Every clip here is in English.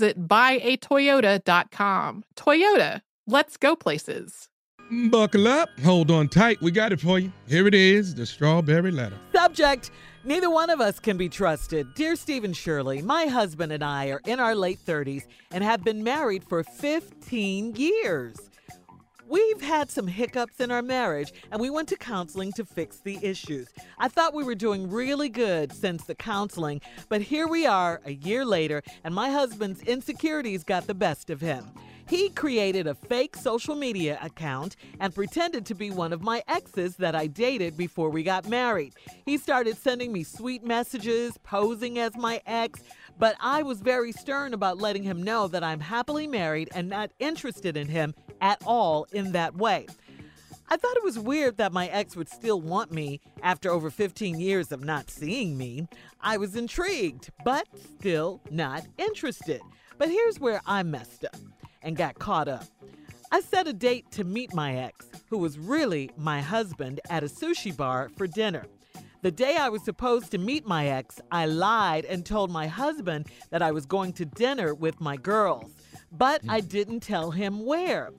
buyatoyota.com. Toyota, let's go places. Buckle up, hold on tight. We got it for you. Here it is the strawberry letter. Subject Neither one of us can be trusted. Dear Steve and Shirley, my husband and I are in our late 30s and have been married for 15 years. We've had some hiccups in our marriage, and we went to counseling to fix the issues. I thought we were doing really good since the counseling, but here we are a year later, and my husband's insecurities got the best of him. He created a fake social media account and pretended to be one of my exes that I dated before we got married. He started sending me sweet messages, posing as my ex, but I was very stern about letting him know that I'm happily married and not interested in him at all in that way. I thought it was weird that my ex would still want me after over 15 years of not seeing me. I was intrigued, but still not interested. But here's where I messed up and got caught up. I set a date to meet my ex, who was really my husband, at a sushi bar for dinner. The day I was supposed to meet my ex, I lied and told my husband that I was going to dinner with my girls, but I hmm. didn't tell him where.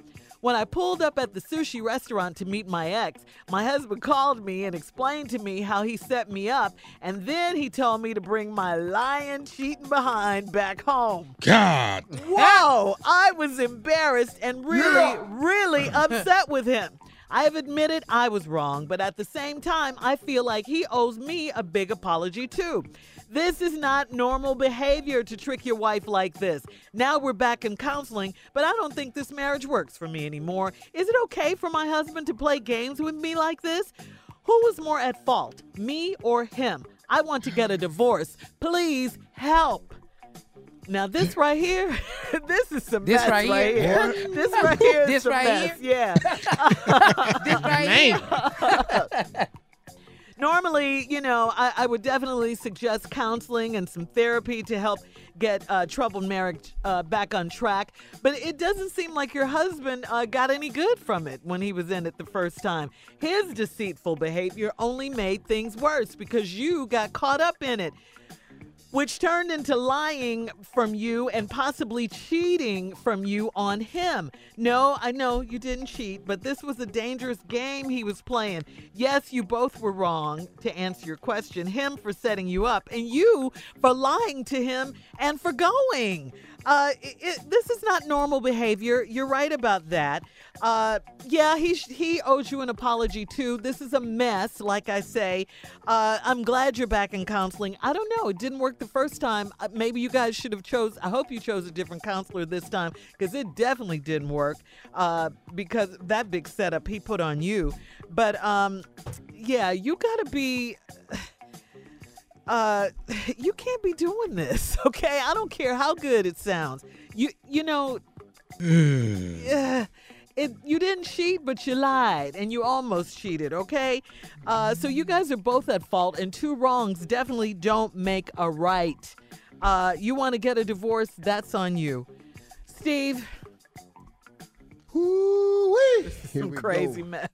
When I pulled up at the sushi restaurant to meet my ex, my husband called me and explained to me how he set me up, and then he told me to bring my lying, cheating behind back home. God. Whoa! I was embarrassed and really, really upset with him. I have admitted I was wrong, but at the same time, I feel like he owes me a big apology too. This is not normal behavior to trick your wife like this. Now we're back in counseling, but I don't think this marriage works for me anymore. Is it okay for my husband to play games with me like this? Who was more at fault, me or him? I want to get a divorce. Please help. Now this right here, this is some This mess right here? This right here is This some right mess. Yeah. This right here. Normally, you know, I, I, would definitely suggest counseling and some therapy to help get uh, troubled marriage uh, back on track. But it doesn't seem like your husband uh, got any good from it when he was in it the first time. His deceitful behavior only made things worse because you got caught up in it which turned into lying from you and possibly cheating from you on him. No, I know you didn't cheat, but this was a dangerous game he was playing. Yes, you both were wrong to answer your question. Him for setting you up, and you for lying to him and for going. Uh, it, it, this is not normal behavior. You're right about that. Uh, yeah, he he owes you an apology too. This is a mess, like I say. Uh, I'm glad you're back in counseling. I don't know. It didn't work the first time. Uh, maybe you guys should have chose. I hope you chose a different counselor this time because it definitely didn't work. Uh, because that big setup he put on you. But um, yeah, you gotta be uh you can't be doing this okay i don't care how good it sounds you you know yeah it you didn't cheat but you lied and you almost cheated okay uh so you guys are both at fault and two wrongs definitely don't make a right uh you want to get a divorce that's on you steve Ooh-wee. some crazy go. mess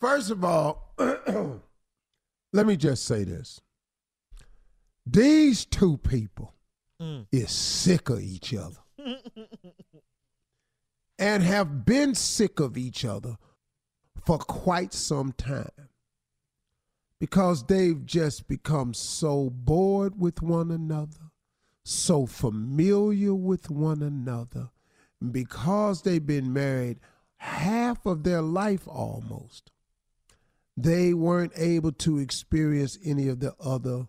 first of all let me just say this. These two people mm. is sick of each other. and have been sick of each other for quite some time. Because they've just become so bored with one another, so familiar with one another, because they've been married half of their life almost they weren't able to experience any of the other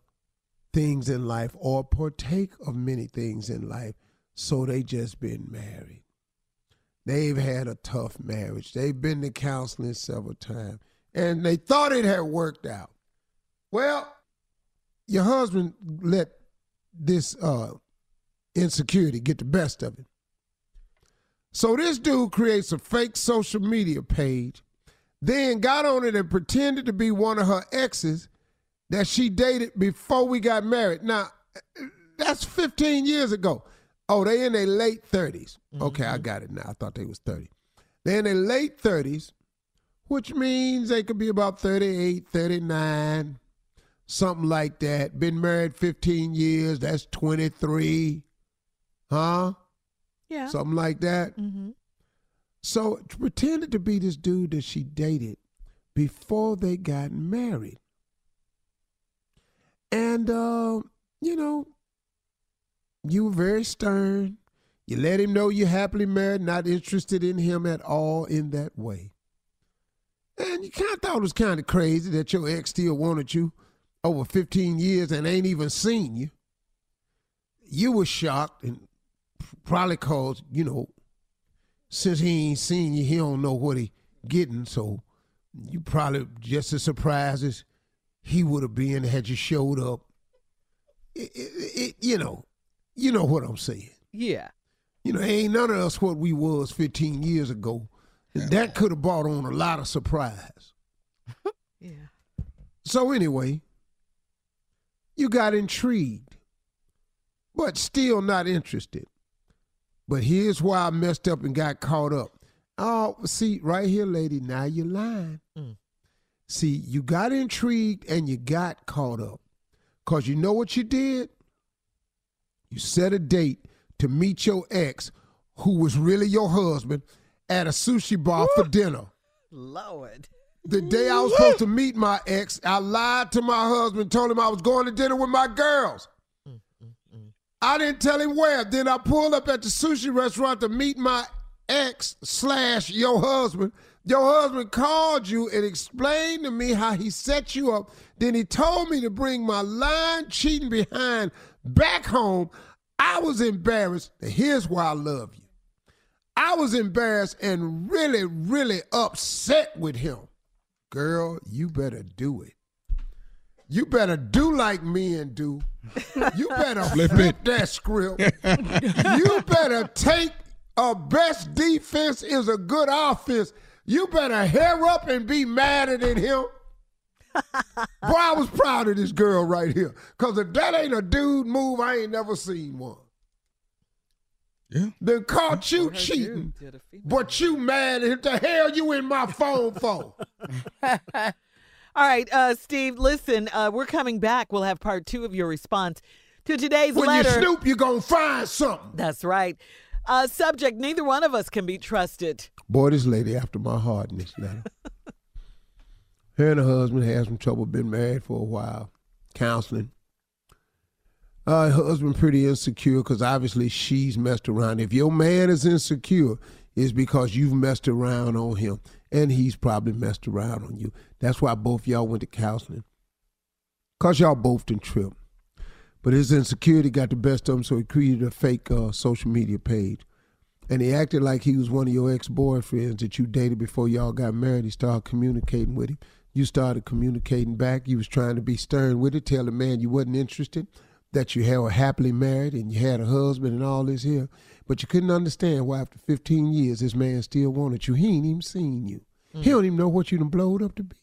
things in life or partake of many things in life. So they just been married. They've had a tough marriage. They've been to counseling several times and they thought it had worked out. Well, your husband let this uh, insecurity get the best of him. So this dude creates a fake social media page then got on it and pretended to be one of her exes that she dated before we got married. Now, that's 15 years ago. Oh, they in their late 30s. Mm-hmm. Okay, I got it now. I thought they was 30. They're in their late 30s, which means they could be about 38, 39, something like that. Been married 15 years. That's 23. Huh? Yeah. Something like that. Mm-hmm. So pretended to be this dude that she dated before they got married. And, uh, you know, you were very stern. You let him know you're happily married, not interested in him at all in that way. And you kind of thought it was kind of crazy that your ex still wanted you over 15 years and ain't even seen you. You were shocked and probably caused, you know, since he ain't seen you, he don't know what he getting. So you probably just as surprised as he would have been had you showed up. It, it, it, you know, you know what I'm saying. Yeah. You know, ain't none of us what we was 15 years ago. Yeah. That could have brought on a lot of surprise. yeah. So anyway, you got intrigued, but still not interested. But here's why I messed up and got caught up. Oh, see, right here, lady, now you're lying. Mm. See, you got intrigued and you got caught up. Because you know what you did? You set a date to meet your ex, who was really your husband, at a sushi bar Woo! for dinner. Lord. The day I was supposed to meet my ex, I lied to my husband, told him I was going to dinner with my girls. I didn't tell him where. Then I pulled up at the sushi restaurant to meet my ex slash your husband. Your husband called you and explained to me how he set you up. Then he told me to bring my lying, cheating behind back home. I was embarrassed. Here's why I love you. I was embarrassed and really, really upset with him. Girl, you better do it. You better do like men do. You better flip, flip that script. you better take a best defense is a good offense. You better hair up and be madder than him. Boy, I was proud of this girl right here. Because if that ain't a dude move, I ain't never seen one. Yeah. Then caught you cheating, but you mad at the hell you in my phone for? All right, uh, Steve, listen, uh, we're coming back. We'll have part two of your response to today's when letter. you snoop, you're going to find something. That's right. Uh, subject, neither one of us can be trusted. Boy, this lady after my heart in this letter. Her and her husband had some trouble, been married for a while, counseling. Uh, her husband pretty insecure because obviously she's messed around. If your man is insecure, it's because you've messed around on him, and he's probably messed around on you. That's why both y'all went to counseling, cause y'all both done trip. But his insecurity got the best of him, so he created a fake uh, social media page, and he acted like he was one of your ex boyfriends that you dated before y'all got married. He started communicating with him. You started communicating back. You was trying to be stern with it, tell the man you wasn't interested that you had were happily married and you had a husband and all this here, but you couldn't understand why after 15 years this man still wanted you. He ain't even seen you. Mm. He don't even know what you done blowed up to be.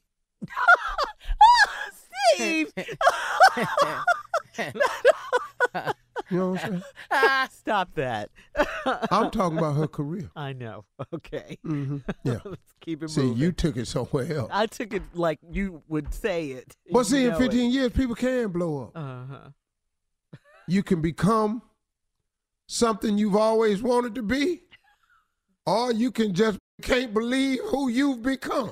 Steve! You know what I'm saying? Stop that. I'm talking about her career. I know. Okay. hmm Yeah. Let's keep it See, moving. you took it somewhere else. I took it like you would say it. But see, in 15 years, people can blow up. Uh huh. You can become something you've always wanted to be, or you can just can't believe who you've become.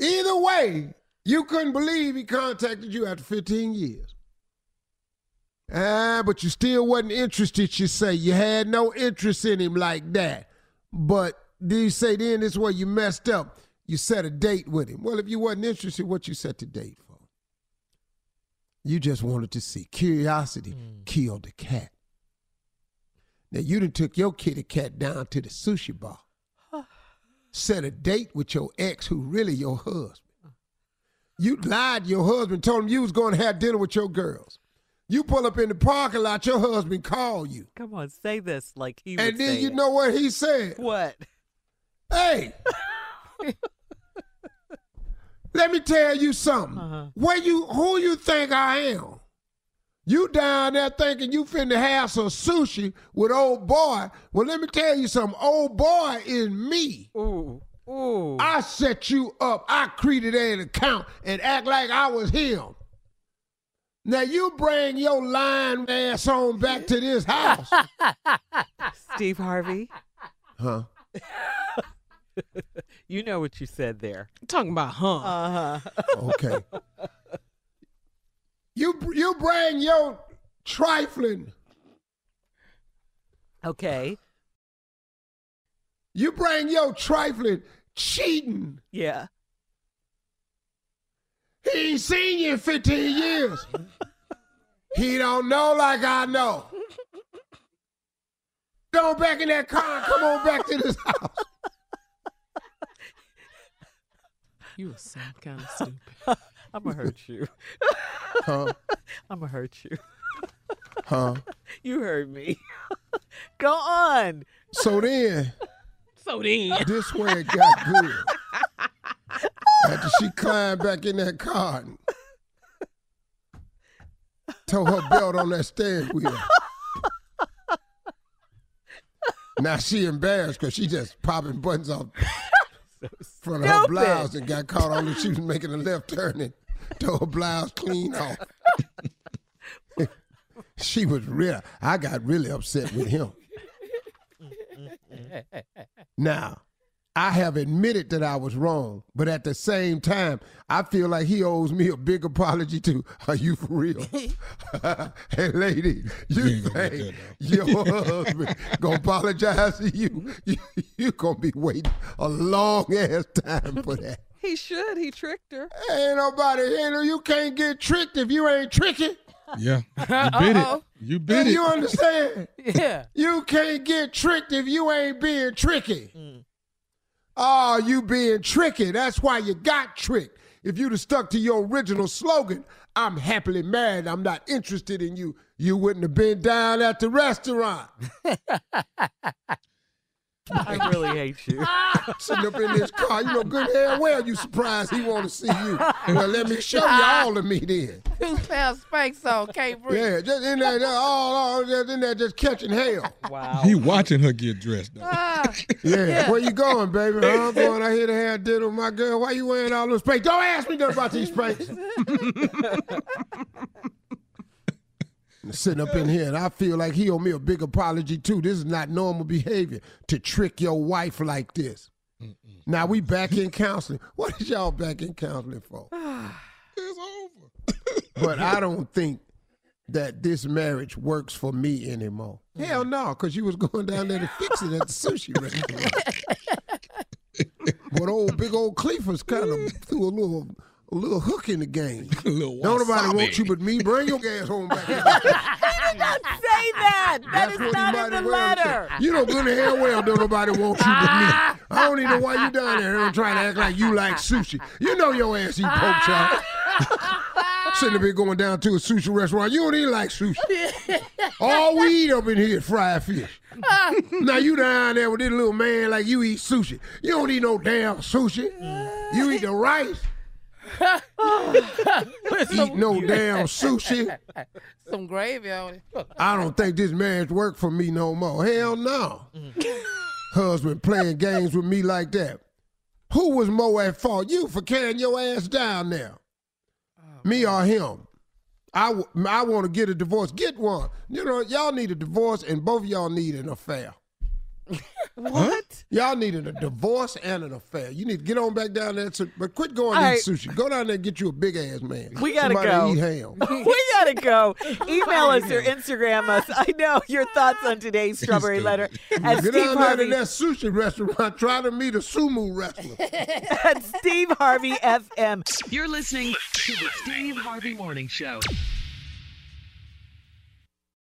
Either way, you couldn't believe he contacted you after 15 years. Ah, but you still wasn't interested, you say. You had no interest in him like that. But do you say then this is where you messed up? You set a date with him. Well, if you wasn't interested, what you set the date for? You just wanted to see. Curiosity killed the cat. Now you done took your kitty cat down to the sushi bar. Set a date with your ex who really your husband. You lied to your husband, told him you was going to have dinner with your girls. You pull up in the parking lot, your husband call you. Come on, say this like he And then you it. know what he said? What? Hey, let me tell you something. Uh-huh. Where you who you think I am? You down there thinking you finna have some sushi with old boy. Well, let me tell you something. Old boy is me. Ooh. Ooh. I set you up. I created an account and act like I was him. Now you bring your lying ass on back to this house. Steve Harvey, huh? you know what you said there. Talking about huh? Uh huh. Okay. you you bring your trifling. Okay. You bring your trifling cheating. Yeah. He ain't seen you in 15 years. he don't know like I know. Go back in that car and come on back to this house. You sound kind of stupid. I'm gonna hurt you. Huh? I'm gonna hurt you. Huh? You heard me. Go on. So then, So then, this way it got good. After she climbed back in that car and tore her belt on that steering wheel. Now she embarrassed because she just popping buttons off front of her blouse and got caught on it. She was making a left turn and tore her blouse clean off. she was real. I got really upset with him. Mm, mm, mm, Now, I have admitted that I was wrong, but at the same time, I feel like he owes me a big apology too. Are you for real? hey, lady, you think your husband gonna apologize to you? you? You gonna be waiting a long ass time for that. He should. He tricked her. Ain't nobody, no, you can't get tricked if you ain't tricky. Yeah. You bit it. You bit it. You understand? yeah. You can't get tricked if you ain't being tricky. Mm. Oh, you being tricky. That's why you got tricked. If you'd have stuck to your original slogan, I'm happily married, I'm not interested in you, you wouldn't have been down at the restaurant. I really hate you. Sitting up in this car, you know, good hell well you surprised he want to see you. Well, let me show you all of me then. Two pair of Spanx on, can't breathe. Yeah, just in there, just all, all just in there, just catching hell. Wow. He watching her get dressed. Though. Ah, Yeah, where you going, baby? I'm going out here to have dinner with my girl. Why you wearing all those Spanx? Don't ask me nothing about these Spanx. Sitting up in here, and I feel like he owe me a big apology too. This is not normal behavior to trick your wife like this. Now we back in counseling. What is y'all back in counseling for? It's over. but I don't think that this marriage works for me anymore. Hell no, because you was going down there to fix it at the sushi restaurant. but old big old Cleefers kind of threw a little a little hook in the game. A little Don't nobody want you but me. Bring your ass home back. here. I did not say that. That That's is not in the have well said. letter. You know good and hell well don't nobody want you but me. I don't even know why you down there and trying to act like you like sushi. You know your ass eat pork chop. Sitting up here going down to a sushi restaurant. You don't even like sushi. All we eat up in here is fried fish. now you down there with this little man like you eat sushi. You don't eat no damn sushi. You eat the rice. Eat no damn sushi. Some gravy on it. I don't think this marriage work for me no more. Hell no. Mm-hmm. Husband playing games with me like that. Who was more at fault? You for carrying your ass down there. Oh, me or him? I, w- I want to get a divorce. Get one. You know, y'all need a divorce and both of y'all need an affair. What? Y'all needed a divorce and an affair. You need to get on back down there. To, but quit going All to right. eat sushi. Go down there and get you a big ass man. We gotta Somebody go. Eat ham. we gotta go. Email us or Instagram us. I know your thoughts on today's strawberry letter at Get Steve down there to Harvey that sushi restaurant. Try to meet a sumo wrestler. at Steve Harvey FM. You're listening to the Steve Harvey Morning Show.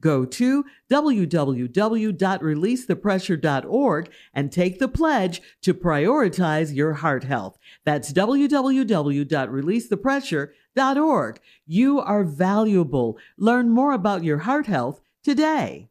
Go to www.releasethepressure.org and take the pledge to prioritize your heart health. That's www.releasethepressure.org. You are valuable. Learn more about your heart health today.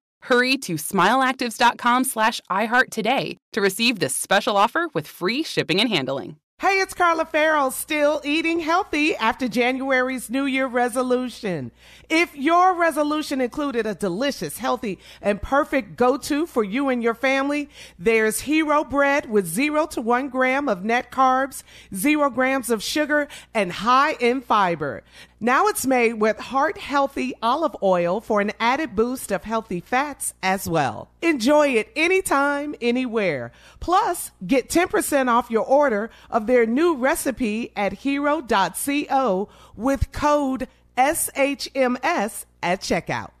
Hurry to smileactives.com slash iHeart today to receive this special offer with free shipping and handling. Hey, it's Carla Ferrell, still eating healthy after January's New Year resolution. If your resolution included a delicious, healthy, and perfect go-to for you and your family, there's Hero Bread with zero to one gram of net carbs, zero grams of sugar, and high in fiber. Now it's made with heart healthy olive oil for an added boost of healthy fats as well. Enjoy it anytime, anywhere. Plus, get 10% off your order of their new recipe at hero.co with code SHMS at checkout.